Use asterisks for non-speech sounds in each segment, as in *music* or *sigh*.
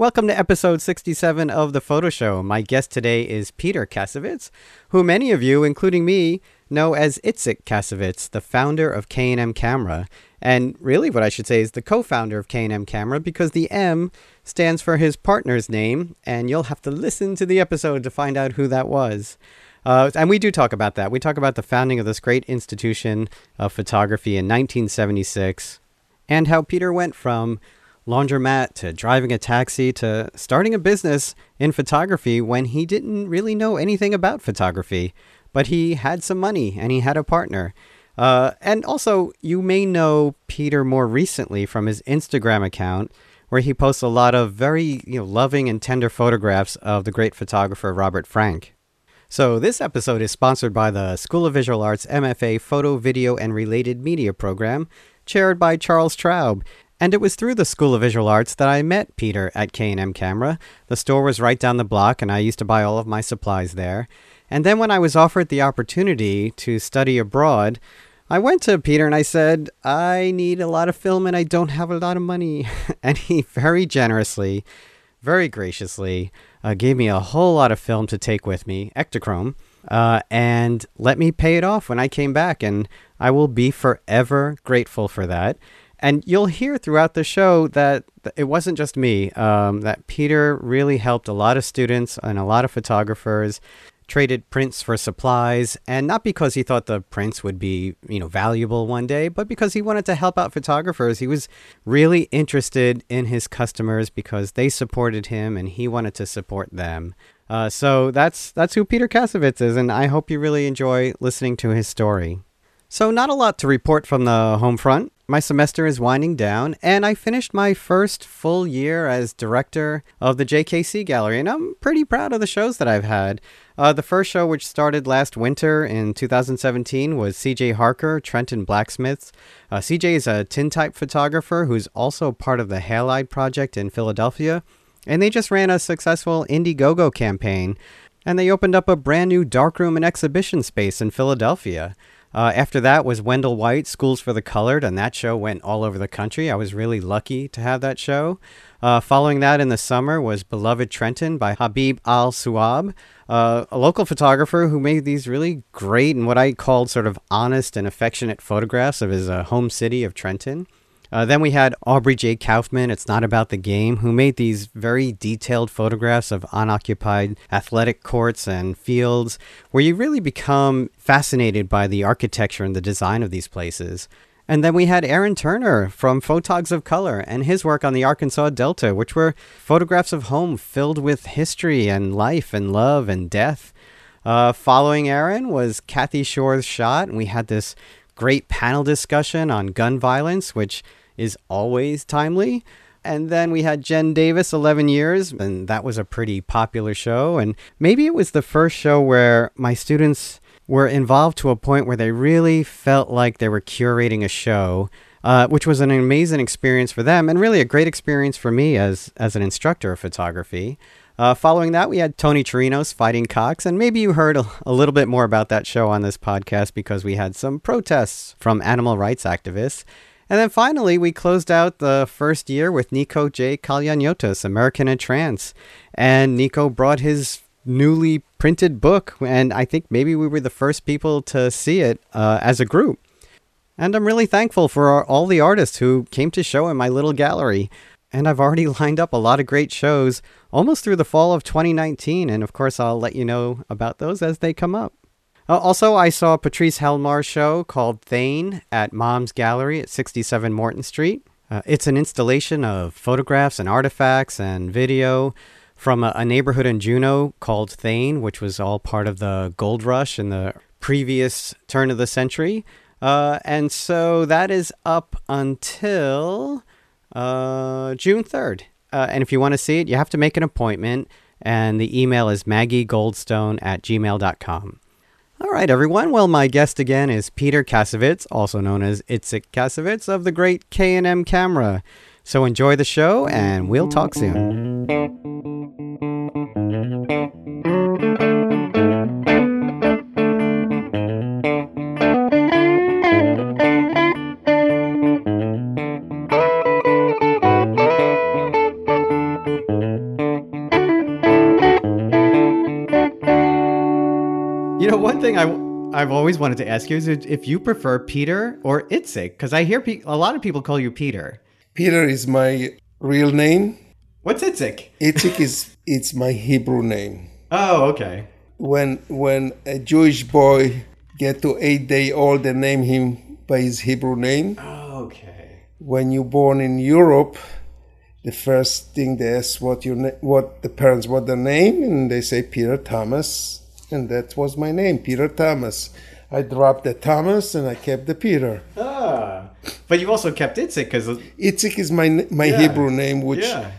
Welcome to episode 67 of The Photo Show. My guest today is Peter Kasovitz, who many of you, including me, know as Itzik Kasovitz, the founder of K&M Camera. And really what I should say is the co-founder of K&M Camera because the M stands for his partner's name, and you'll have to listen to the episode to find out who that was. Uh, and we do talk about that. We talk about the founding of this great institution of photography in 1976 and how Peter went from laundromat to driving a taxi to starting a business in photography when he didn't really know anything about photography, but he had some money and he had a partner. Uh, and also, you may know Peter more recently from his Instagram account, where he posts a lot of very you know, loving and tender photographs of the great photographer Robert Frank. So, this episode is sponsored by the School of Visual Arts MFA Photo, Video, and Related Media program, chaired by Charles Traub. And it was through the School of Visual Arts that I met Peter at K&M Camera. The store was right down the block and I used to buy all of my supplies there. And then when I was offered the opportunity to study abroad, I went to Peter and I said, I need a lot of film and I don't have a lot of money. *laughs* and he very generously, very graciously, uh, gave me a whole lot of film to take with me, Ektachrome, uh, and let me pay it off when I came back. And I will be forever grateful for that. And you'll hear throughout the show that it wasn't just me, um, that Peter really helped a lot of students and a lot of photographers traded prints for supplies and not because he thought the prints would be you know valuable one day but because he wanted to help out photographers. He was really interested in his customers because they supported him and he wanted to support them. Uh, so that's that's who peter kasovitz is and i hope you really enjoy listening to his story. So not a lot to report from the home front my semester is winding down, and I finished my first full year as director of the JKC Gallery, and I'm pretty proud of the shows that I've had. Uh, the first show, which started last winter in 2017, was CJ Harker, Trenton Blacksmiths. Uh, CJ is a tintype photographer who's also part of the Halide Project in Philadelphia, and they just ran a successful Indiegogo campaign, and they opened up a brand new darkroom and exhibition space in Philadelphia. Uh, after that was Wendel White, Schools for the Colored, and that show went all over the country. I was really lucky to have that show. Uh, following that in the summer was Beloved Trenton by Habib Al Suab, uh, a local photographer who made these really great and what I called sort of honest and affectionate photographs of his uh, home city of Trenton. Uh, then we had Aubrey J. Kaufman, It's Not About the Game, who made these very detailed photographs of unoccupied athletic courts and fields, where you really become fascinated by the architecture and the design of these places. And then we had Aaron Turner from Photogs of Color and his work on the Arkansas Delta, which were photographs of home filled with history and life and love and death. Uh, following Aaron was Kathy Shorr's shot, and we had this great panel discussion on gun violence, which is always timely. And then we had Jen Davis, 11 years, and that was a pretty popular show. And maybe it was the first show where my students were involved to a point where they really felt like they were curating a show, uh, which was an amazing experience for them and really a great experience for me as, as an instructor of photography. Uh, following that, we had Tony Chirinos fighting Cocks, and maybe you heard a, a, little bit more about that show on this podcast because we had some protests from animal rights activists. And then finally, we closed out the first year with Nico J. Kalyaniotis, American in Trance. And Nico brought his newly printed book, and I think maybe we were the first people to see it uh, as a group. And I'm really thankful for our, all the artists who came to show in my little gallery. And I've already *laughs* lined up a lot of great shows almost through the fall of 2019. And of course, I'll let you know about those as they come up. Uh, also, I saw Patrice Helmar's show called Thane at Mom's Gallery at 67 Morton Street. Uh, it's an installation of photographs and artifacts and video from a, a, neighborhood in Juneau called Thane, which was all part of the gold rush in the previous turn of the century. Uh, and so that is up until uh, June 3rd. Uh, and if you want to see it, you have to make an appointment. And the email is maggiegoldstone at gmail.com. All right, everyone. Well, my guest again is Peter Kasovitz, also known as Itzik Kasovitz of the great K&M Camera. So enjoy the show, and we'll talk soon. Know, one thing I I've always wanted to ask you is if you prefer Peter or Itzik, because I hear pe- a lot of people call you Peter. Peter is my real name. What's Itzik? Itzik is *laughs* it's my Hebrew name. Oh, okay. When when a Jewish boy get to eight day old, they name him by his Hebrew name. Oh, okay. When you're born in Europe, the first thing they ask what your na- what the parents what their name, and they say Peter Thomas, and that was my name, Peter Thomas. I dropped the Thomas and I kept the Peter. Ah, but you've also kept Itzik because Itzik is my my Yeah. Hebrew name, which yeah.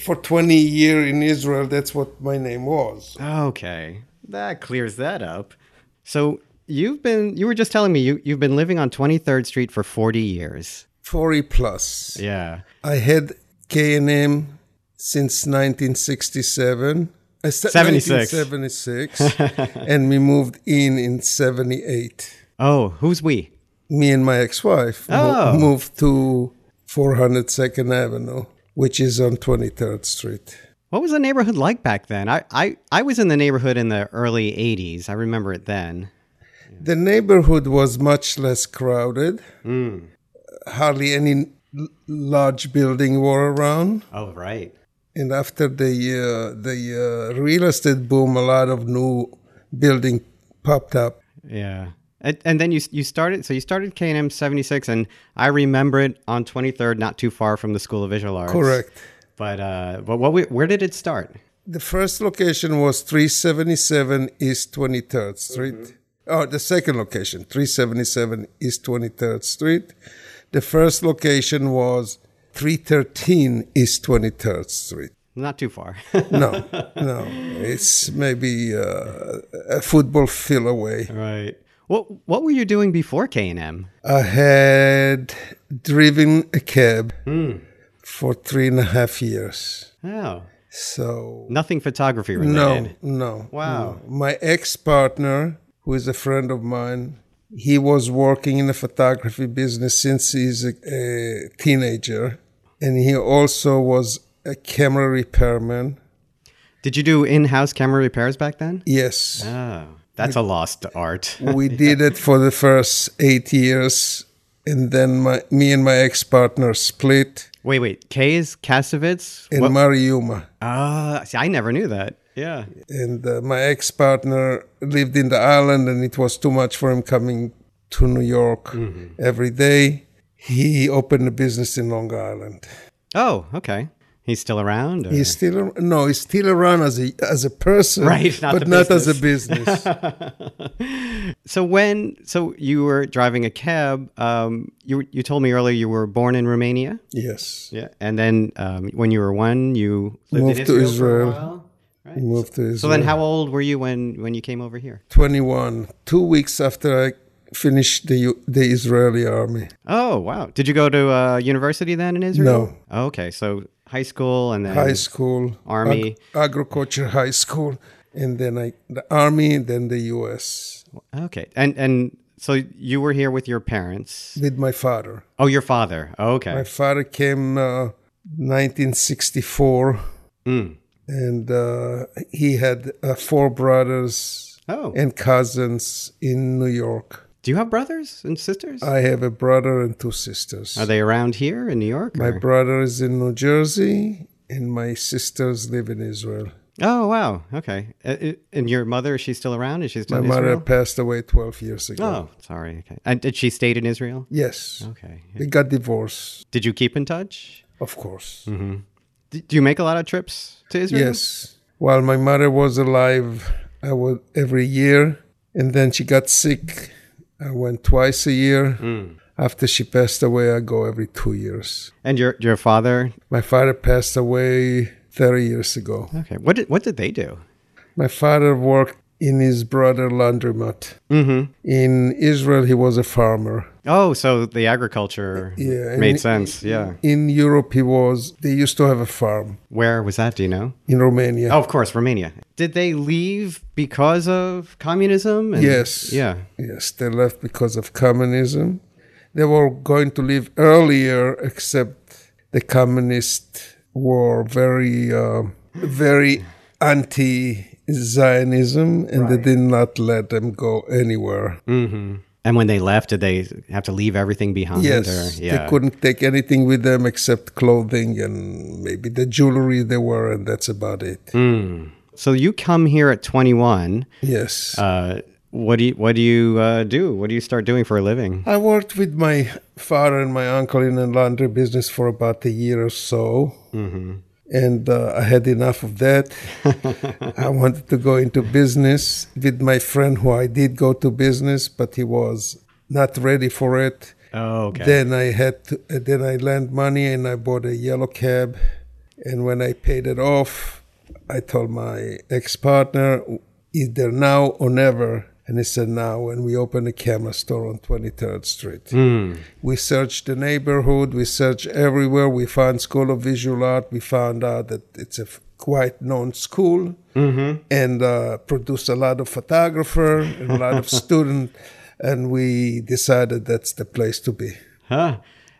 for 20 years in Israel, that's what my name was. Okay, that clears that up. So you've been you were just telling me you you've been living on Twenty Third Street for forty years. 40 plus. Yeah. I had K&M since 1967. Uh, se- Uh, 76. 1976. *laughs* and we moved in in 78. Oh, who's we? Me and my ex-wife mo- Oh. moved to 400 Second Avenue, which is on 23rd Street. What was the neighborhood like back then? I, I, I was in the neighborhood in the early 80s. I remember it then. The neighborhood was much less crowded. Hmm. Hardly any l- large building were around. Oh, right. And after the uh, the uh, real estate boom, a lot of new building popped up. Yeah. And, and then you you started so you started K&M 76 and I remember it on 23rd not too far from the School of Visual Arts. Correct. But uh but what we, where did it start? The first location was 377 East 23rd Street. Oh, the second location, 377 East 23rd Street. The first location was 313 East 23rd Street. Not too far. *laughs* No, *laughs* no, it's maybe uh, a football field away. right. What what were you doing before K&M? I had driven a cab for three and a half years. Oh. So Nothing photography no, related. no. Wow. no. My ex partner, who is a friend of mine, he was working in the photography business since he's a, a teenager, and he also was a camera repairman. Did you do in-house camera repairs back then? Yes, Oh, that's a lost art. we *laughs* did it for the first eight years, and then my me and my ex partner split wait, wait. K is Kasovitz? in What- Mariuma. Ah, see, I never knew that. Yeah. and uh, my ex-partner lived in the island and it was too much for him coming to new york every day he opened a business in long island Oh, okay. He's still around? or- he's still no he's still around as a as a person Right, not but not as a business. *laughs* So when so you were driving a cab, um, you you told me earlier you were born in Romania. yes Yeah, and then um, when you were one, you lived Moved in to Israel. For a Israel. while, right? moved to So then, how old were you when when you came over here? 21 two weeks after i finished the the israeli army Oh wow! Did you go to uh, university then in Israel? No. Okay, so high school and then high school Army. agriculture high school and then i the army then the us Okay, and and so you were here with your parents. with my father Oh, your father. Okay. My father came uh, 1964, Mm. and uh, he had uh, four brothers Oh, and cousins in New York. Do you have brothers and sisters? I have a brother and two sisters. Are they around here in New York? my or- brother is in New Jersey, and my sisters live in Israel. Oh wow. Okay. Uh, uh, and your mother is she still around? Is she still My mother Israel? passed away 12 years ago. Oh, sorry. Okay. And did she stayed in Israel? Yes, Okay. we got divorced, Did you keep in touch? of course. D- Do you make a lot of trips to Israel? Yes. While my mother was alive, I would every year, and then she got sick. I went twice a year. After she passed away, I go every two years. And your your father? My father passed away thirty years ago. Okay. What did what did they do? My father worked in his brother laundromat. Mm-hmm. In Israel, he was a farmer. Oh, so the agriculture Yeah, made it- sense. Yeah. In Europe, he was. They used to have a farm Where was that? Do you know? in Romania. Oh, of course, Romania. Did they leave because of communism? And- Yes. Yeah. Yes, they left because of communism. They were going to leave earlier, except the communists were very, uh, very anti Zionism, and they did not let them go anywhere. hmm And when they left, did they have to leave everything behind? Yes, yeah. they couldn't take anything with them except clothing and maybe the jewelry they were, and that's about it. Mm. So you come here at 21. Yes. Uh, what do you What do you uh, do? What do you start doing for a living? I worked with my father and my uncle in a laundry business for about a year or so. Mm-hmm. And uh, I had enough of that. *laughs* I wanted to go into business with my friend, who I did go to business, but he was not ready for it. Oh, okay. Then I had to, uh, then I lent money and I bought a yellow cab. And when I paid it off, I told my ex partner, either now or never. And he said now. And we opened a camera store on 23rd Street. Mm. We searched the neighborhood, we searched everywhere. We found School of Visual Art. We found out that it's a f- quite known school Mm-hmm. and uh, produced a lot of photographer and a lot of *laughs* student. And we decided that's the place to be. Huh.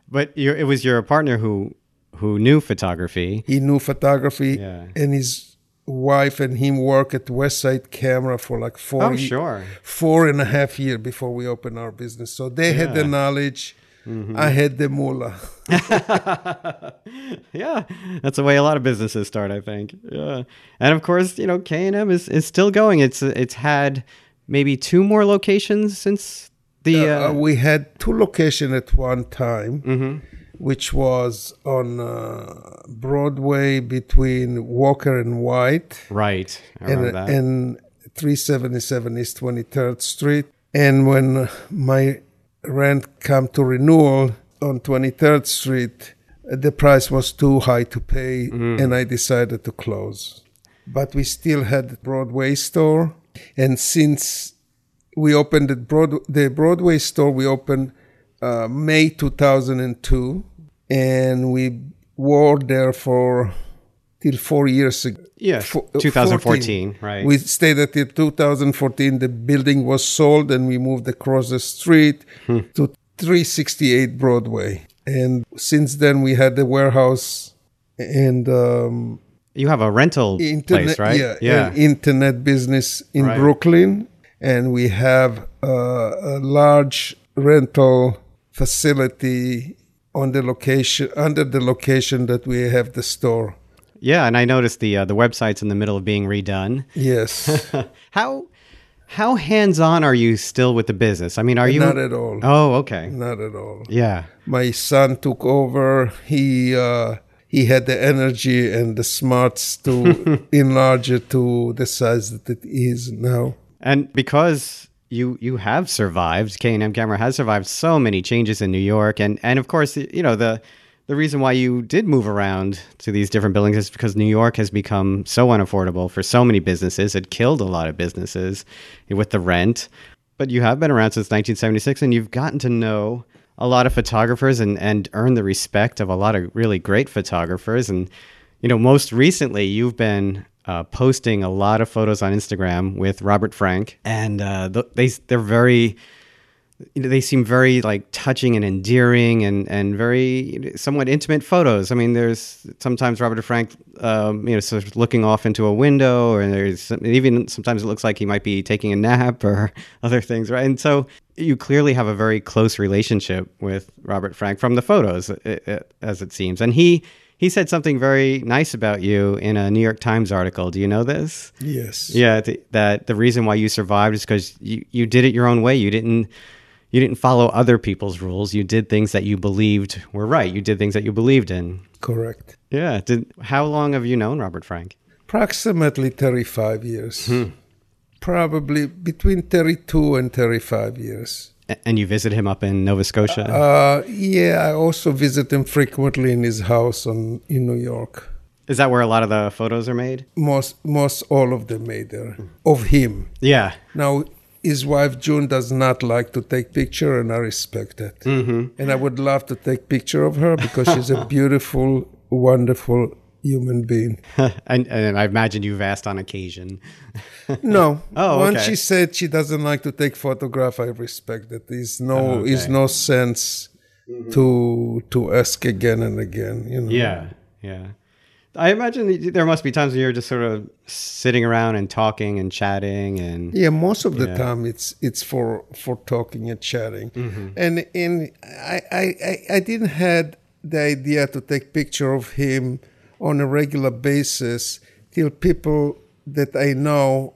But you it was your partner who who knew photography. He knew photography, Yeah. and his wife and him work at Westside Camera for like four, Oh, sure. four and a half year before we opened our business. So they had the Yeah. Mm-hmm. knowledge. I had the moolah. *laughs* yeah, that's the way a lot of businesses start, I think. Yeah, and of course, you know, K and M is, is still going. It's it's had maybe two more locations since the. Uh, Uh, we had two locations at one time, mhm. Which was on uh, Broadway between Walker and White, Right, and, that. and 377 East 23rd Street. And when my rent come to renewal on 23rd Street, the price was too high to pay, and I decided to close. But we still had the Broadway store, and since we opened the, Broad, the Broadway store, we opened uh, May 2002, and we were there for till four years ago. yes, Fo- uh, 2014, right? We stayed until 2014. The building was sold, and we moved across the street Hmm. to 368 Broadway. And since then, we had the warehouse and um, you have a rental internet, place, right? yeah, an internet business in Right. Brooklyn, and we have uh, a large rental facility on the location under the location that we have the store. yeah. And I noticed the uh, the website's in the middle of being redone. Yes, *laughs* how how hands on are you still with the business? I mean, are you not at all. Oh, okay. Not at all. Yeah. my son took over. He uh, he had the energy and the smarts to *laughs* enlarge it to the size that it is now. And because you you have survived, K and M Camera has survived so many changes in New York, and and of course, you know the the reason why you did move around to these different buildings is because New York has become so unaffordable for so many businesses. It killed a lot of businesses with the rent. But you have been around since 1976, and you've gotten to know a lot of photographers and and earned the respect of a lot of really great photographers. And you know, most recently, you've been uh, posting a lot of photos on Instagram with Robert Frank, and uh, they they're very, they seem very like touching and endearing, and and very somewhat intimate photos. I mean, there's sometimes Robert Frank, um, you know, sort of looking off into a window, or there's even sometimes it looks like he might be taking a nap or *laughs* other things, right? And so you clearly have a very close relationship with Robert Frank from the photos, as it seems, and he he said something very nice about you in a New York Times article. Do you know this? Yes. Yeah, th- that the reason why you survived is because you, you did it your own way. You didn't you didn't follow other people's rules. You did things that you believed were right. You did things that you believed in. Correct. Yeah. Did, how long have you known Robert Frank? Approximately 35 years. Hmm. Probably between 32 and 35 years. And you visit him up in Nova Scotia. Uh, yeah, I also visit him frequently in his house on, in New York. is that where a lot of the photos are made? Most, most all of them made there of him. Yeah. Now, his wife June does not like to take picture, and I respect that. Mm-hmm. And I would love to take picture of her because she's a *laughs* beautiful, wonderful human being. *laughs* and, and I imagine you've asked on occasion. No. *laughs* Oh, Once okay. she said she doesn't like to take photograph, I respect it. There's no, is Okay. Mm-hmm. no sense to to ask again and again. You know. Yeah. Yeah. I imagine there must be times when you're just sort of sitting around and talking and chatting and Yeah, most of the Yeah. time it's it's for for talking and chatting, Mm-hmm. and and I, I I- I didn't had the idea to take picture of him on a regular basis till people that I know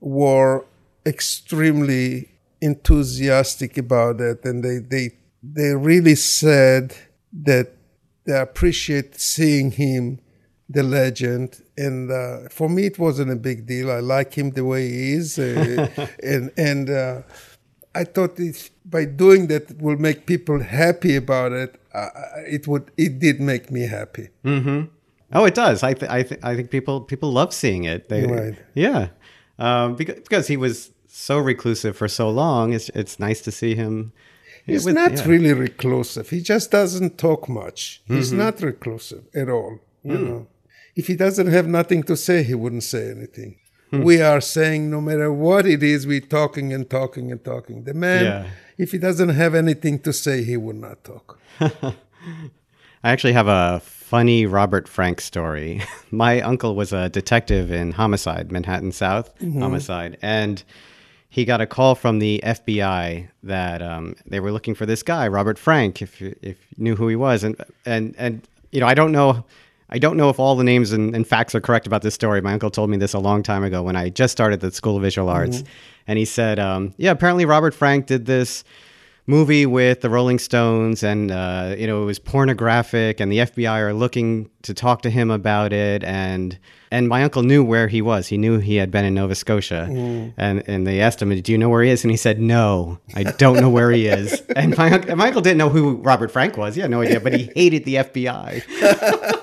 were extremely enthusiastic about it, and they they they really said that they appreciate seeing him the legend. And uh, for me it wasn't a big deal. I like him the way he is uh, *laughs* and and uh, i thought it, by doing that it will make people happy about it uh, it would it did make me happy Oh, it does. I th- I, th- I think people people love seeing it. They, Right. Yeah, um, because because he was so reclusive for so long. It's it's nice to see him. he's with- not yeah. Mm-hmm. really reclusive he just doesn't talk much he's not reclusive at all you Hmm. know if he doesn't have nothing to say he wouldn't say anything Hmm. we are saying no matter what it is we're talking and talking and talking the man Yeah. if he doesn't have anything to say he would not talk *laughs* I actually have a funny Robert Frank story. *laughs* My uncle was a detective in homicide, Manhattan South homicide, and he got a call from the FBI that um, they were looking for this guy, Robert Frank, if you, if you knew who he was, and and and you know, I don't know. I don't know if all the names and, and facts are correct about this story. My uncle told me this a long time ago when I just started the School of Visual Arts. And he said, um, yeah, apparently Robert Frank did this movie with the Rolling Stones, and uh, you know it was pornographic, and the FBI are looking to talk to him about it, and and my uncle knew where he was. He knew he had been in Nova Scotia, and and they asked him, "Do you know where he is?" And he said, "No, I don't know where he is." *laughs* And my my uncle didn't know who Robert Frank was. He had no idea, but he hated the FBI. *laughs*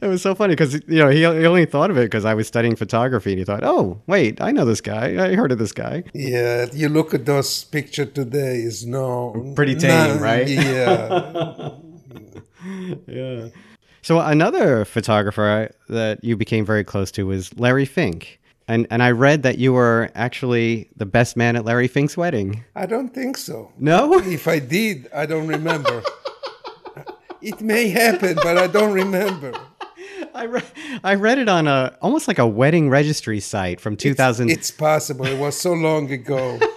It was so funny because you know he, he only thought of it because I was studying photography, and he thought, "Oh, wait, I know this guy. I heard of this guy." Yeah, you look at those pictures today is no Pretty tame, no- right? Yeah, *laughs* Yeah. So another photographer that you became very close to was Larry Fink. And and I read that you were actually the best man at Larry Fink's wedding. I don't think so. No? If I did, I don't remember. *laughs* it may happen, but I don't remember. I read I read it on a almost like a wedding registry site from 2000 It's possible. It was so long ago. *laughs*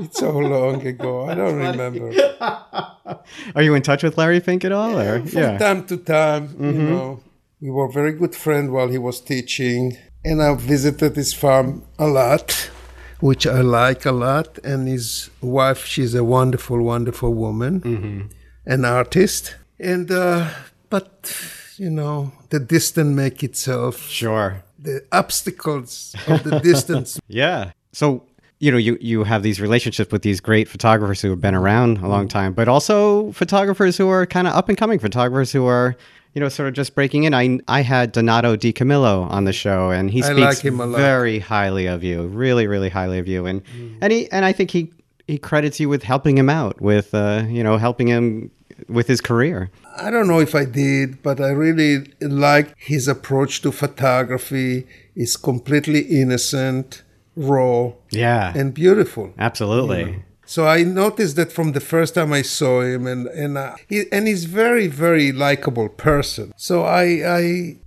It's so long ago. I don't remember. *laughs* Are you in touch with Larry Fink at all or From time to time, you know, we were very good friends while he was teaching, and I visited his farm a lot, which I like a lot. And his wife, she's a wonderful, wonderful woman, an artist. And uh, but you know, the distance make itself. Sure. The obstacles of the distance. *laughs* Yeah. So, you know, you, you have these relationships with these great photographers who have been around a long time, but also photographers who are kind of up and coming photographers who are, you know, sort of just breaking in. I, I had Donato Di Camillo on the show and he speaks like him very highly of you, really, really highly of you. And, mm. and he, and I think he, he credits you with helping him out with, uh, you know, helping him with his career. I don't know if I did, but I really like his approach to photography. It's completely innocent, raw, Yeah. and beautiful. absolutely. So I noticed that from the first time I saw him, and and uh, he, and he's very very likable person. So I I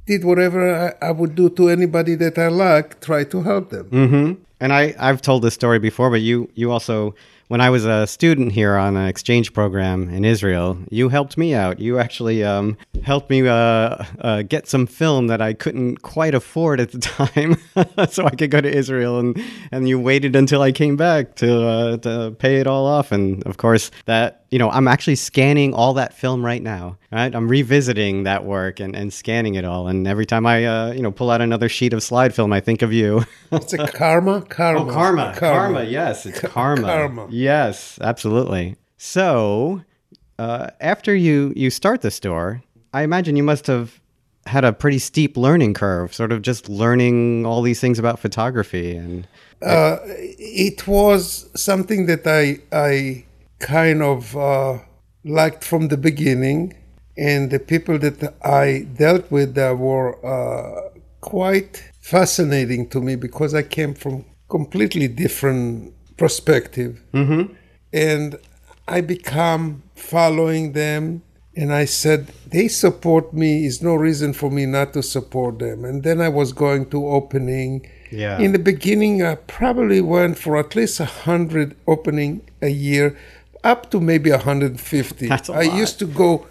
did whatever I, I would do to anybody that I like, try to help them. hmm And I, I've told this story before, but you, you also, when I was a student here on an exchange program in Israel, you helped me out. You actually um, helped me uh, uh, get some film that I couldn't quite afford at the time, *laughs* so I could go to Israel. And, and you waited until I came back to uh, to pay it all off. And of course, that you know, I'm actually scanning all that film right now. Right, I'm revisiting that work and, and scanning it all. And every time I uh, you know pull out another sheet of slide film, I think of you. *laughs* It's a karma, karma, Oh, karma. Karma. Yes, it's karma. Karma. Yes, absolutely. So, uh, after you you start the store, I imagine you must have had a pretty steep learning curve, sort of just learning all these things about photography and Uh, it was something that I I kind of uh, liked from the beginning, and the people that I dealt with uh, were uh, quite fascinating to me because I came from completely different perspective, and I become following them And I said, they support me. Is no reason for me not to support them. And then I was going to opening. Yeah. In the beginning, I probably went for at least a hundred opening a year, up to maybe 150. That's a I lot. used to go.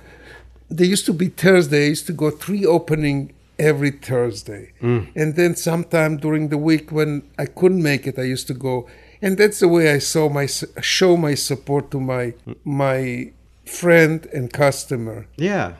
There used to be Thursday. I used to go three opening every Thursday, mm. and then sometime during the week when I couldn't make it, I used to go. And that's the way I saw my show my support to my my friend and customer Yeah.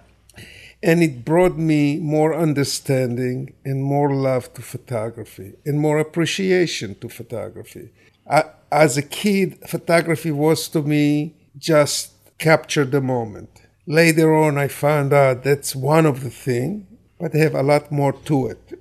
and it brought me more understanding and more love to photography and more appreciation to photography. I, as a kid, photography was to me just capture the moment. Later on, I found out that's one of the thing, but they have a lot more to it.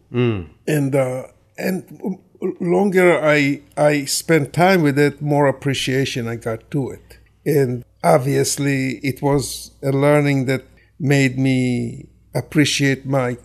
And uh, and longer I I spent time with it, more appreciation I got to it. And obviously, it was a learning that made me appreciate my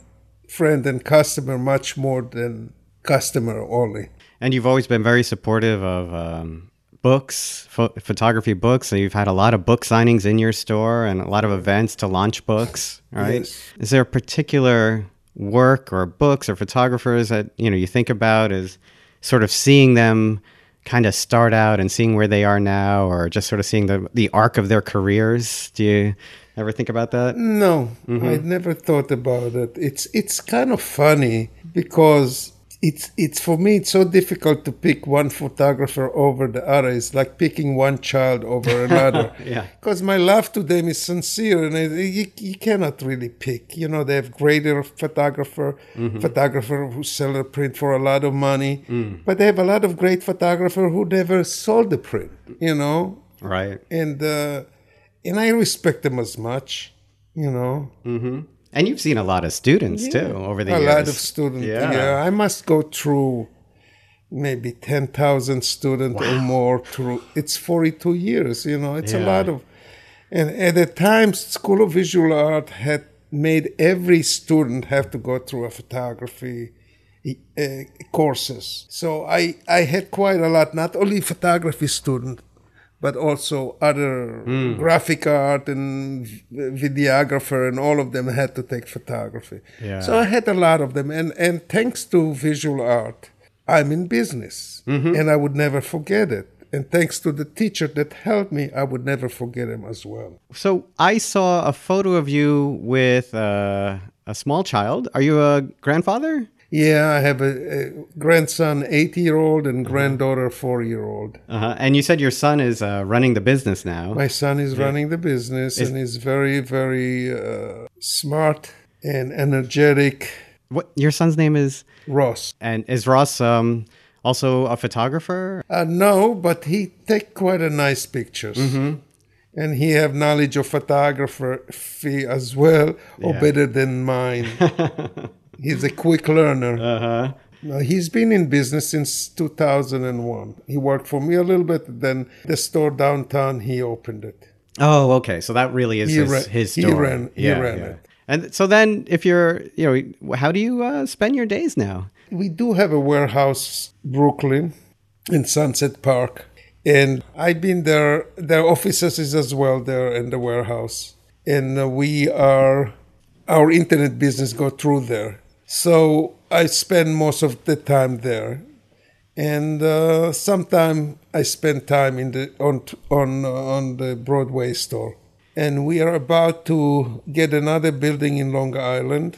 friend and customer much more than customer only. And you've always been very supportive of um, books, pho- photography books. So you've had a lot of book signings in your store and a lot of events to launch books, right? Yes. Is there a particular work or books or photographers that you know you think about as sort of seeing them kind of start out and seeing where they are now, or just sort of seeing the the arc of their careers? Do you ever think about that? No, mm-hmm. I never thought about it. It's it's kind of funny because it's it's for me it's so difficult to pick one photographer over the other. It's like picking one child over *laughs* another. Yeah. Because my love to them is sincere, and you, you cannot really pick. You know, they have greater photographer, mm-hmm. photographer who sell the print for a lot of money, mm. but they have a lot of great photographer who never sold the print. You know, Right. and uh, and I respect them as much. You know. Mm-hmm. And you've seen a lot of students too over the a years. A lot of students. Yeah. Yeah. I must go through maybe ten thousand students or more through. It's forty-two years. You know, it's a lot of. And at the time, School of Visual Art had made every student have to go through a photography uh, courses. So I I had quite a lot, not only photography student, but also other Hmm. graphic art and videographer and all of them had to take photography. Yeah. So I had a lot of them and and thanks to visual art, I'm in business Mm-hmm. and I would never forget it. And thanks to the teacher that helped me, I would never forget him as well. So I saw a photo of you with uh, a small child. Are you a grandfather? Yeah, I have a, a grandson, eight year old, Uh-huh. and granddaughter, four year old. Uh-huh. And you said your son is uh, running the business now. My son is running the business and is very, very uh, smart and energetic. What your son's name is? Ross. And is Ross um, also a photographer? Uh, no, but he take quite a nice pictures. Mm-hmm. And he have knowledge of photography as well, or Yeah. better than mine. *laughs* he's a quick learner. Uh huh. No, he's been in business since 2001. He worked for me a little bit, then the store downtown, he opened it. Oh, okay. So that really is He his, ran- his he store. ran- he ran it. And so then, if you're, you know, how do you uh, spend your days now? We do have a warehouse, Brooklyn, in Sunset Park. And I've been there. Their offices is as well there in the warehouse. And we are, our internet business go through there. So I spend most of the time there. And uh, sometime I spend time in the on on uh, on the Broadway store. And we are about to get another building in Long Island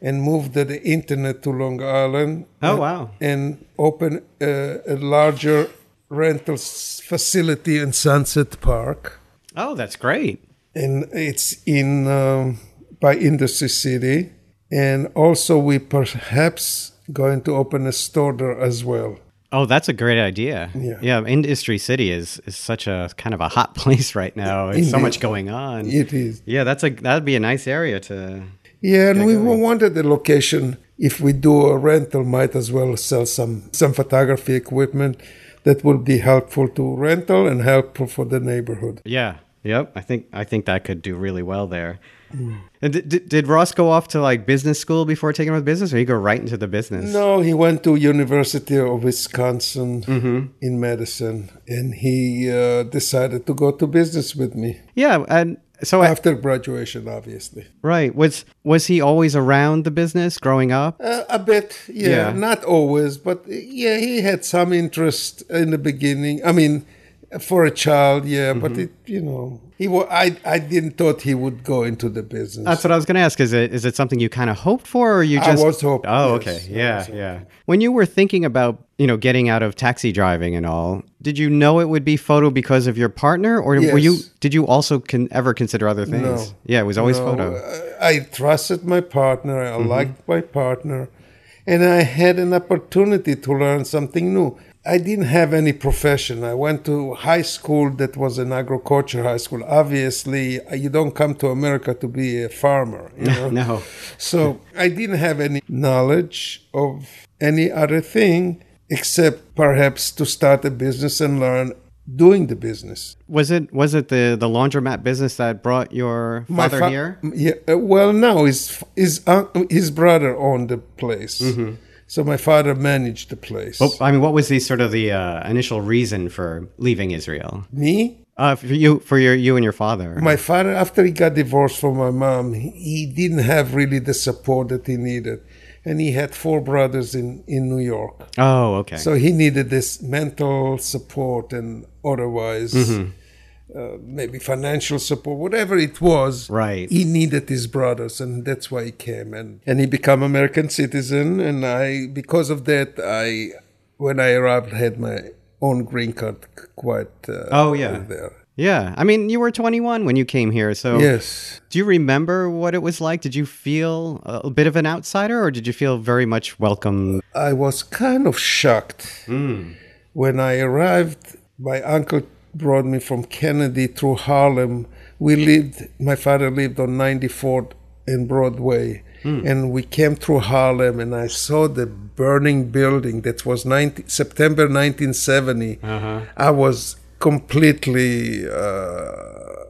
and move the, the internet to Long Island. Oh, wow. And open a, a larger rental facility in Sunset Park. Oh, that's great. And it's in um, by Industry City. And also we perhaps going to open a store there as well. Oh, that's a great idea. Yeah. Yeah. Industry City is, is such a kind of a hot *laughs* place right now. There's so much going on. It is. Yeah, that's a that'd be a nice area to. Yeah, and we wanted the location. If we do a rental, might as well sell some some photography equipment that will be helpful to rental and helpful for the neighborhood. Yeah. Yep. I think I think that could do really well there. And did, did, Ross go off to like business school before taking over the business, or he go right into the business? No, he went to University of Wisconsin in medicine, and he uh, decided to go to business with me. Yeah, and So I- after graduation, obviously. right. Was was he always around the business growing up? Uh, a bit, yeah, Yeah. Not always, but yeah, he had some interest in the beginning. I mean, for a child, yeah, Mm-hmm. but it, you know, he wa- I I didn't thought he would go into the business. That's what I was going to ask. Is it is it something you kind of hoped for, or you just? I was hoping, Oh, yes, okay. Yeah, was yeah. When you were thinking about you know getting out of taxi driving and all, did you know it would be photo because of your partner, or were you? Did you also can ever consider other things? No. Yeah, it was always No, photo. I I trusted my partner. I Mm-hmm. liked my partner, and I had an opportunity to learn something new. I didn't have any profession. I went to high school that was an agriculture high school. Obviously, you don't come to America to be a farmer. You *laughs* know? no. So I didn't have any knowledge of any other thing except perhaps to start a business and learn doing the business. Was it was it the the laundromat business that brought your father fa- here? Yeah. uh, Well, no, his his uh, his brother owned the place, so my father managed the place. Oh, I mean, what was the sort of the uh, initial reason for leaving Israel? Me, Uh, for you, for your you and your father. my father, after he got divorced from my mom, he, he didn't have really the support that he needed, and he had four brothers in in New York. oh, okay. So he needed this mental support and otherwise, Mm-hmm. Uh, maybe financial support, whatever it was. Right. He needed his brothers, and that's why he came. And and he became American citizen. And I, because of that, I, when I arrived, had my own green card quite. Uh, Oh, yeah. There. yeah, I mean, you were 21 when you came here, so Yes. do you remember what it was like? Did you feel a bit of an outsider, or did you feel very much welcome? I was kind of shocked when I arrived. My uncle brought me from Kennedy through Harlem. We lived, my father lived on 94th and Broadway. And we came through Harlem, and I saw the burning building that was 19, September 1970. I was completely uh,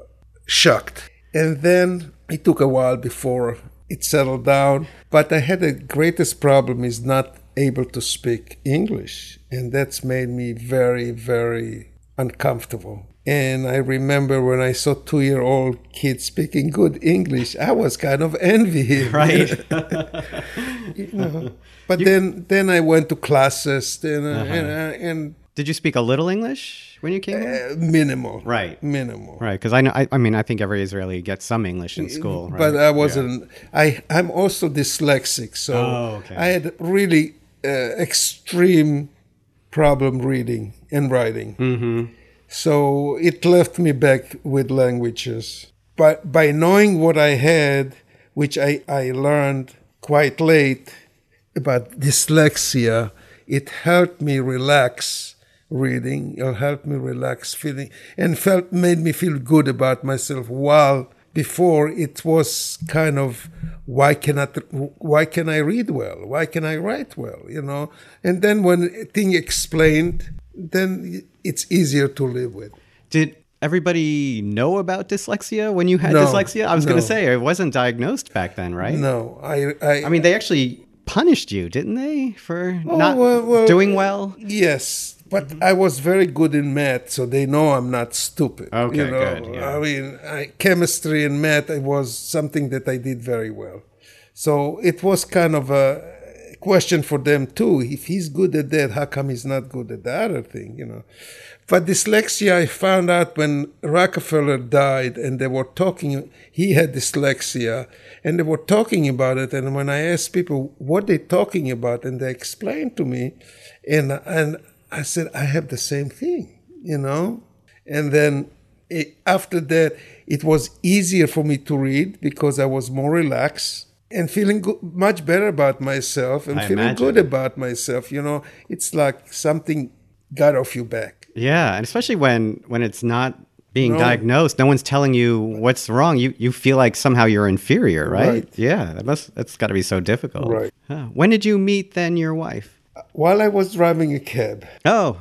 shocked. And then it took a while before it settled down. But I had the greatest problem is not able to speak English. And that's made me very, very uncomfortable. And I remember when I saw two year old kids speaking good English, I was kind of envy. *laughs* Right. *laughs* you know. But then, then I went to classes and, uh, Uh-huh. and, uh, and did you speak a little English when you came uh, minimal. Right. Minimal. Right, because I know. I, I mean, I think every Israeli gets some English in school. Right? but I wasn't. I I'm also dyslexic, so Oh, okay. I had really uh, extreme problem reading and writing. Mm-hmm. So it left me back with languages. But by knowing what I had, which I, I learned quite late about dyslexia, it helped me relax reading. It helped me relax feeling and felt made me feel good about myself. While before it was kind of why cannot why can I read well? Why can I write well? You know. And then when thing explained, then it's easier to live with. Did everybody know about dyslexia when you had No, dyslexia? I was going to say it wasn't diagnosed back then, right? No, I I, I mean, they actually punished you, didn't they, for Oh, not well, well, doing well? Yes, but mm-hmm. I was very good in math, so they know I'm not stupid. Okay, you know? good, yeah. I mean, I, chemistry and math it was something that I did very well. So it was kind of a question for them too. If he's good at that, how come he's not good at the other thing? You know. But dyslexia, I found out when Rockefeller died, and they were talking. He had dyslexia, and they were talking about it. And when I asked people what they're talking about, and they explained to me, and and I said I have the same thing, you know. And then it, after that, it was easier for me to read because I was more relaxed and feeling go- much better about myself and I feeling imagine. good about myself. You know, it's like something got off your back. Yeah, and especially when when it's not being No. diagnosed, no one's telling you what's wrong. You you feel like somehow you're inferior, right? Right. Yeah, that must that's got to be so difficult. Right. Huh. When did you meet then your wife? While I was driving a cab, Oh,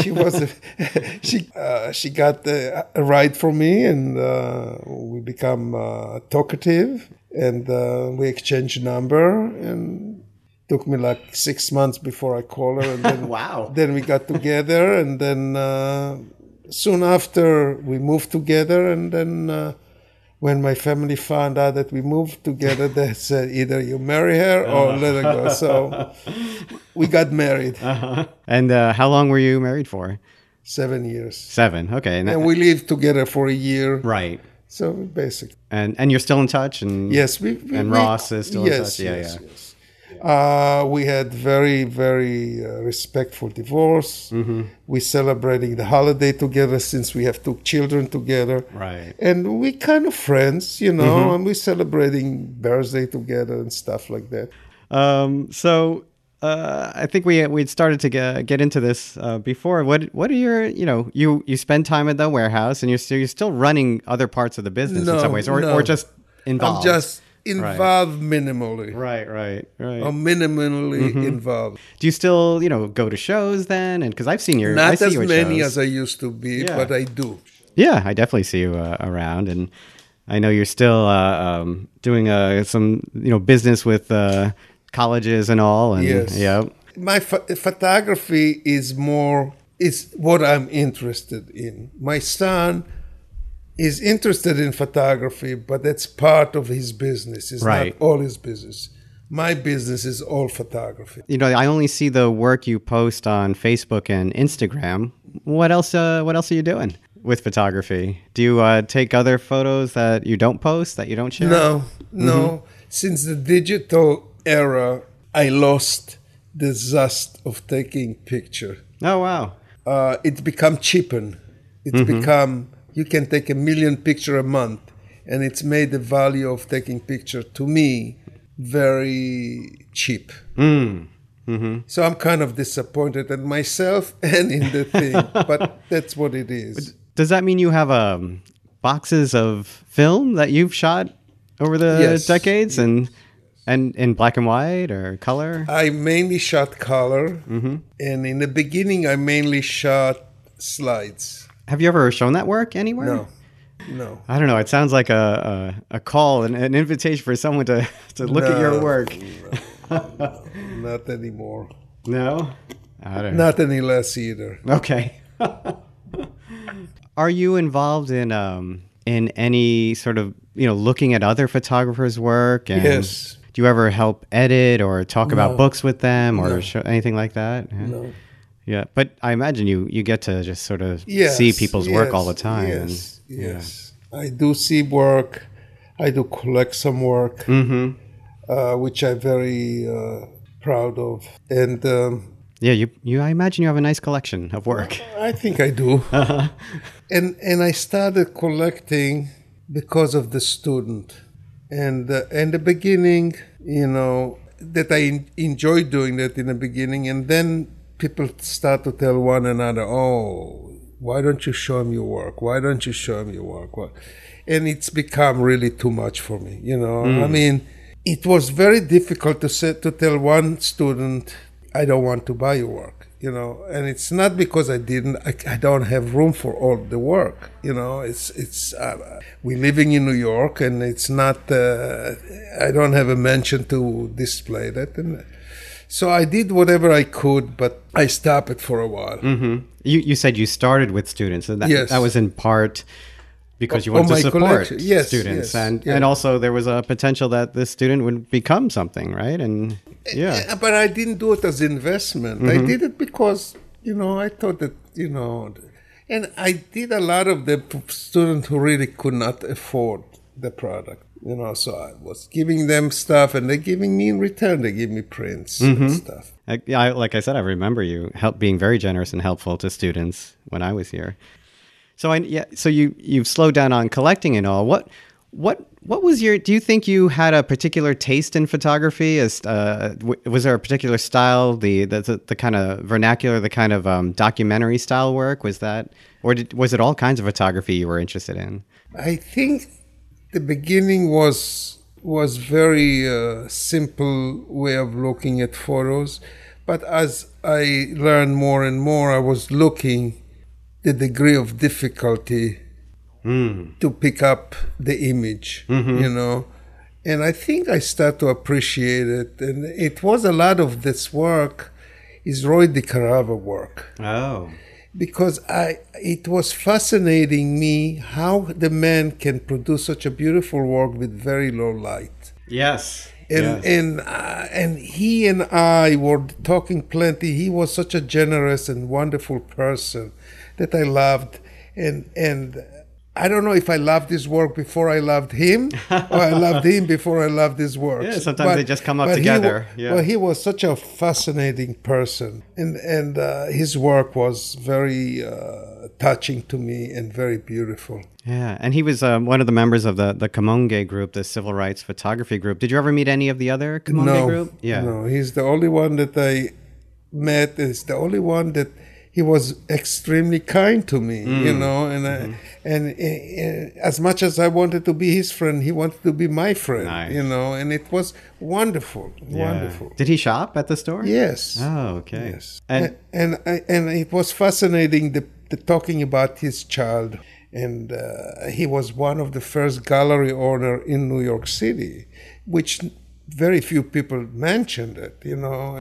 she was a, *laughs* she uh, she got a, a ride from me, and uh, we become uh, talkative, and uh, we exchanged number, and took me like six months before I called her, and then *laughs* Wow. then we got together, and then uh, soon after we moved together, and then uh, when my family found out that we moved together, they *laughs* said either you marry her or let her go. So *laughs* we got married. Uh-huh. And uh, how long were you married for? Seven years. Seven. Okay. And, and we lived together for a year. Right. So basically. And and you're still in touch. And yes, we, we and we, Ross is still yes, in touch. Yeah, yes, yeah. Yes. Uh, we had very, very uh, respectful divorce. Mm-hmm. We celebrating the holiday together since we have two children together. Right. And we kind of friends, you know, Mm-hmm. and we celebrating birthday together and stuff like that. Um. So. Uh, I think we we'd started to get, get into this uh, before. What what are your you know you you spend time at the warehouse and you're still you're still running other parts of the business in some ways or, no. or just involved. I'm just involved minimally. right right right. I'm minimally Mm-hmm. involved. Do you still you know go to shows then? And because I've seen your I Not see as you many shows. as I used to be, Yeah. but I do. Yeah, I definitely see you uh, around, and I know you're still uh, um, doing uh, some you know business with uh, colleges and all. And Yes. yeah, My pho- photography is more is what I'm interested in. My son is interested in photography, but that's part of his business. It's Right. not all his business. My business is all photography. you know, I only see the work you post on Facebook and Instagram. What else? Uh, what else are you doing with photography? Do you uh, take other photos that you don't post that you don't share? No, no. Since the digital era, I lost the zest of taking picture. Oh wow. uh, it's become cheapened. It's become you can take a million picture a month, and it's made the value of taking picture to me very cheap. Mm. hmm So I'm kind of disappointed in myself *laughs* and in the thing, but that's what it is. Does that mean you have um, boxes of film that you've shot over the Yes. decades and and in black and white or color? I mainly shot color, and in the beginning, I mainly shot slides. Have you ever shown that work anywhere? No, no. I don't know. It sounds like a a, a call, an, an invitation for someone to, to look at your work. No, work. *laughs* Not anymore. No, I don't know. Not any less either. Okay. *laughs* Are you involved in um in any sort of you know looking at other photographers' work? And Yes. Do you ever help edit or talk about books with them or No. show, anything like that? Yeah. No. Yeah, but I imagine you you get to just sort of Yes, see people's work all the time. Yes, and, yes. I do see work. I do collect some work, Mm-hmm. uh, which I'm very uh, proud of, and um, Yeah, you you. I imagine you have a nice collection of work. I think I do. *laughs* and and I started collecting because of the student, and uh, in the beginning, you know, that I enjoyed doing that in the beginning, and then people start to tell one another, "Oh, why don't you show him your work? Why don't you show him your work?" Well, and it's become really too much for me. You know, I mean, it was very difficult to say, to tell one student, "I don't want to buy your work." You know, and it's not because I didn't. I, I don't have room for all the work. You know, it's it's uh, we're living in New York, and it's not. Uh, I don't have a mansion to display that, and so I did whatever I could, but I stopped it for a while. hmm You you said you started with students, and that Yes. that was in part because you Oh, wanted to support. Yes, students, yes, and yeah. and also there was a potential that this student would become something, right? And yeah, Uh, But I didn't do it as investment. I did it because you know I thought that you know, and I did a lot of the students who really could not afford the product. You know, so I was giving them stuff, and they're giving me in return. They give me prints and stuff. I, yeah, I, like I said, I remember you help being very generous and helpful to students when I was here. So I yeah, so you you've slowed down on collecting and all. What what what was your? Do you think you had a particular taste in photography? As uh, w- was there a particular style, the the the, the kind of vernacular, the kind of um, documentary style work? Was that, or did, was it all kinds of photography you were interested in? I think the beginning was was very uh, simple way of looking at photos, but as I learned more and more, I was looking the degree of difficulty to pick up the image, you know. And I think I start to appreciate it. And it was a lot of this work is Roy DeCarava work. Oh, because I it was fascinating me how the man can produce such a beautiful work with very low light. Yes. And yes. and uh, and he and I were talking plenty. He was such a generous and wonderful person that I loved, and and I don't know if I loved his work before I loved him, or I loved him before I loved his work. *laughs* Yeah, sometimes they just come up he together, wa- yeah. Well, he was such a fascinating person, and and uh, his work was very uh, touching to me and very beautiful. Yeah, and he was um, one of the members of the the Kamoinge group, the civil rights photography group. Did you ever meet any of the other Kamoinge no, group? Yeah. no, he's the only one that I met. Is the only one that he was extremely kind to me, Mm. you know, and Mm-hmm. I, and uh, as much as I wanted to be his friend, he wanted to be my friend, Nice. you know, and it was wonderful, Yeah. wonderful. Did he shop at the store? Yes. Oh, okay. Yes, And and and, and it was fascinating the, the talking about his child, and uh, he was one of the first gallery owner in New York City, which very few people mentioned it. You know,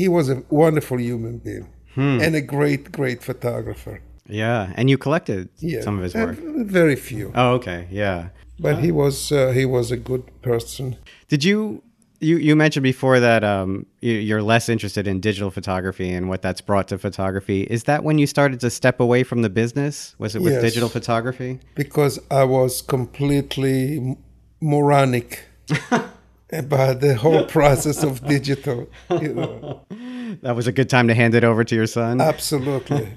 he was a wonderful human being Hmm. and a great, great photographer. yeah, and you collected Yeah, some of his work. very few, Oh, okay. Yeah. but he was uh, he was a good person. Did you you you mentioned before that um you, you're less interested in digital photography and what that's brought to photography? Is that when you started to step away from the business? Was it with Yes. digital photography? because I was completely moronic *laughs* about the whole process of digital. You know. *laughs* That was a good time to hand it over to your son. Absolutely. *laughs*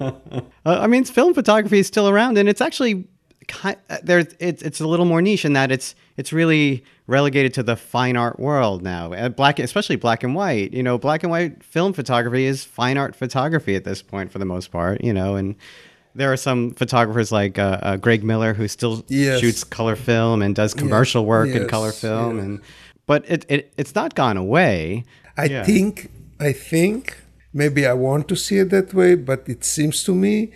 Uh, I mean, film photography is still around, and it's actually ki- uh, there. It's it's a little more niche in that it's it's really relegated to the fine art world now. Uh, black, especially black and white. You know, black and white film photography is fine art photography at this point for the most part. You know, and there are some photographers like uh, uh, Greg Miller who still Yes. shoots color film and does commercial work in color film, yeah. and but it, it it's not gone away. I Yeah. think, I think, maybe I want to see it that way, but it seems to me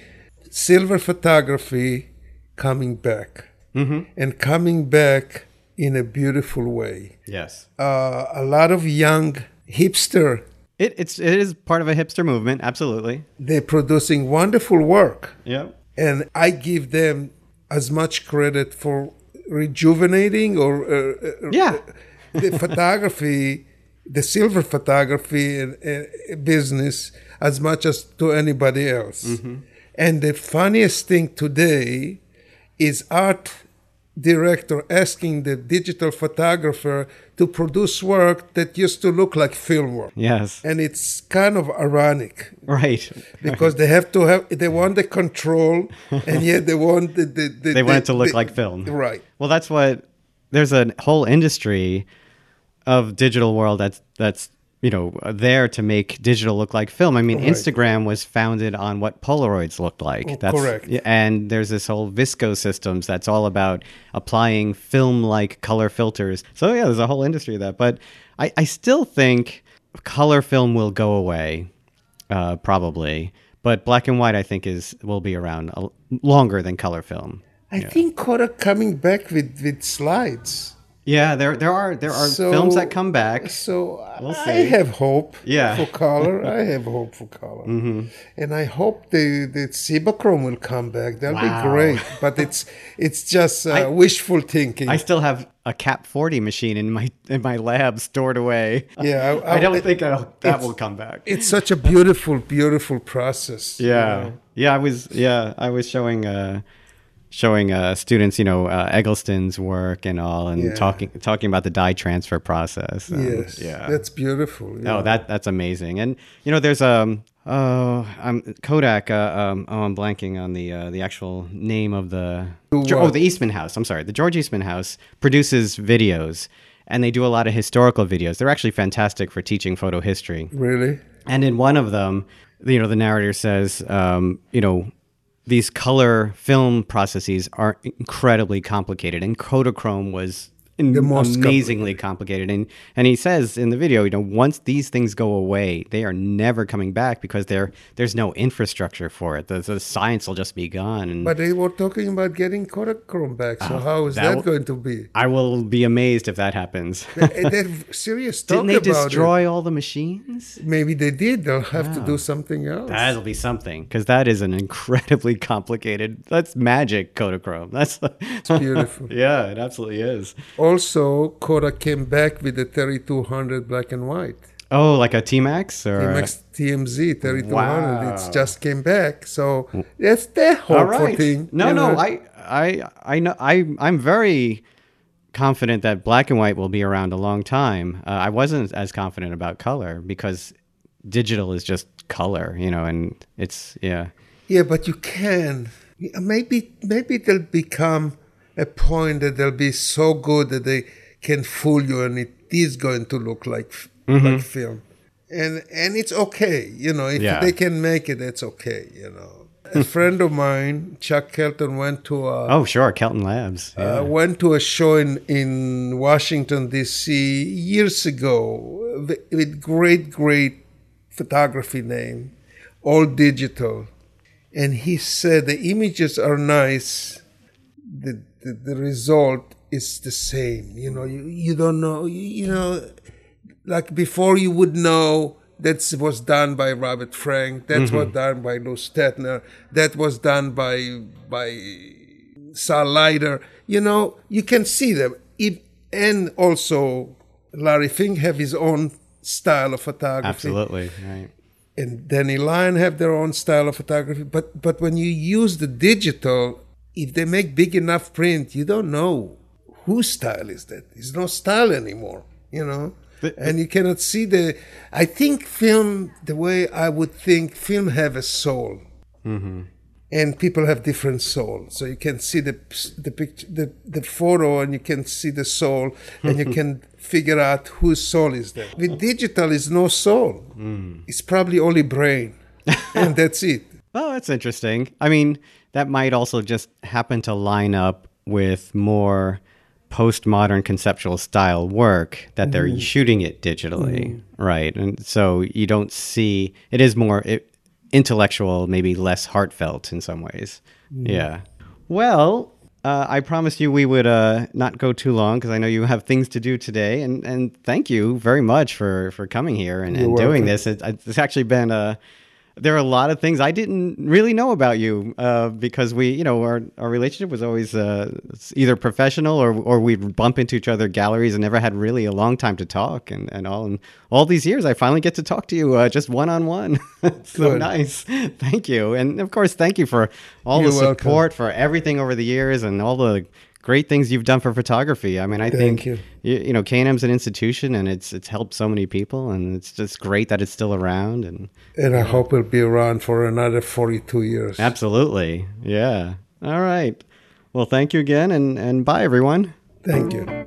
silver photography coming back and coming back in a beautiful way. Yes. Uh, a lot of young hipster, It, it's it is part of a hipster movement, absolutely. they're producing wonderful work. Yep. and I give them as much credit for rejuvenating or uh, uh, Yeah. the photography, *laughs* the silver photography business as much as to anybody else. Mm-hmm. And the funniest thing today is art director asking the digital photographer to produce work that used to look like film work. Yes. And it's kind of ironic Right. because they have to have they want the control *laughs* and yet they want the, the, the They want it to look the- like film. right Well, that's what there's a whole industry of digital world that's that's you know there to make digital look like film. I mean, Right. Instagram was founded on what Polaroids looked like. Oh, that's correct. And there's this whole VSCO systems that's all about applying film-like color filters. So yeah, there's a whole industry of that. But I, I still think color film will go away, uh, probably. But black and white, I think, is will be around a, longer than color film. i think Kodak coming back with with slides Yeah, there there are there are So- films that come back. so We'll i have hope Yeah. for color *laughs* i have hope for color Mm-hmm. and i hope the the Cibachrome will come back that'll Wow. be great but it's *laughs* it's just uh, I- wishful thinking I still have a Cap 40 machine in my in my lab stored away. yeah I *laughs* don't it- think that'll, that will come back. it's such a beautiful beautiful process you Yeah, know. yeah. I was yeah I was showing uh showing uh students you know uh, Eggleston's work and all and Yeah. talking talking about the dye transfer process. and, yes Yeah. that's beautiful yeah. Oh, that that's amazing. And you know, there's um oh, I'm Kodak. Uh, um, oh, I'm blanking on the uh, the actual name of the. Do oh, the Eastman House. I'm sorry, the George Eastman House produces videos, and they do a lot of historical videos. They're actually fantastic for teaching photo history. really And in one of them, you know, the narrator says, um, you know, these color film processes are incredibly complicated, and Kodachrome was amazingly complicated. And and he says in the video, you know, once these things go away, they are never coming back because there there's no infrastructure for it. The, the science will just be gone. And But they were talking about getting Kodachrome back. So oh, how is that that, w- going to be? I will be amazed if that happens. *laughs* And They're serious *laughs* talk Didn't they about destroy all the machines? Maybe they did. They'll have to do something else. That'll be something because that is an incredibly *laughs* complicated. That's magic, Kodachrome. That's beautiful. yeah, it absolutely is. Also, Kodak came back with the 3200 black and white. Oh, like a T Max or a- TMX TMZ 3200. Wow. It's just came back. So that's the all hopeful right. thing. No, no, know. I, I, I know. I, I'm very confident that black and white will be around a long time. Uh, I wasn't as confident about color because digital is just color, you know, and it's yeah. Yeah, but you can. Maybe maybe they'll become a point that they'll be so good that they can fool you, and it is going to look like Mm-hmm. like film, and and it's okay. You know, if Yeah. they can make it, it's okay. You know, a friend of mine, Chuck Kelton, went to a Oh, sure, Kelton Labs. Yeah. uh, went to a show in, in Washington, D.C. years ago with, with great, great photography name, all digital. And he said the images are nice, the, the, the result is the same. You know, you, you don't know, you, you know, like before you would know that was done by Robert Frank, that was mm-hmm. done by Lou Stettner, that was done by by Saul Leiter. You know, you can see them. If, and also Larry Fink have his own style of photography Absolutely, right. and Danny Lyon have their own style of photography. But but when you use the digital, if they make big enough print, you don't know whose style is that. It's no style anymore, you know. The- and you cannot see the. I think film, the way I would think, film have a soul, mm-hmm. and people have different soul. So you can see the the picture, the the photo, and you can see the soul, and you *laughs* can figure out whose soul is that. With digital, is no soul. Mm. It's probably only brain, *laughs* and that's it. Oh, that's interesting. I mean, that might also just happen to line up with more postmodern conceptual style work that they're shooting it digitally, right? And so you don't see it is more intellectual, maybe less heartfelt in some ways. Yeah. Well, uh, I promised you we would uh, not go too long because I know you have things to do today, and, and thank you very much for, for coming here and, and doing this. It, it's actually been a there are a lot of things I didn't really know about you uh, because we, you know, our, our relationship was always uh, either professional or, or we'd bump into each other galleries and never had really a long time to talk and, and all. And all these years, I finally get to talk to you uh, just one on one. So Good. nice. Thank you. And of course, thank you for all You're the welcome. support, for everything over the years and all the great things you've done for photography. I mean, I think you. you, you know K&M's an institution and it's it's helped so many people and it's just great that it's still around and And I hope it'll be around for another 42 years. Absolutely. Yeah. All right. Well, thank you again and, and bye, everyone. Thank you.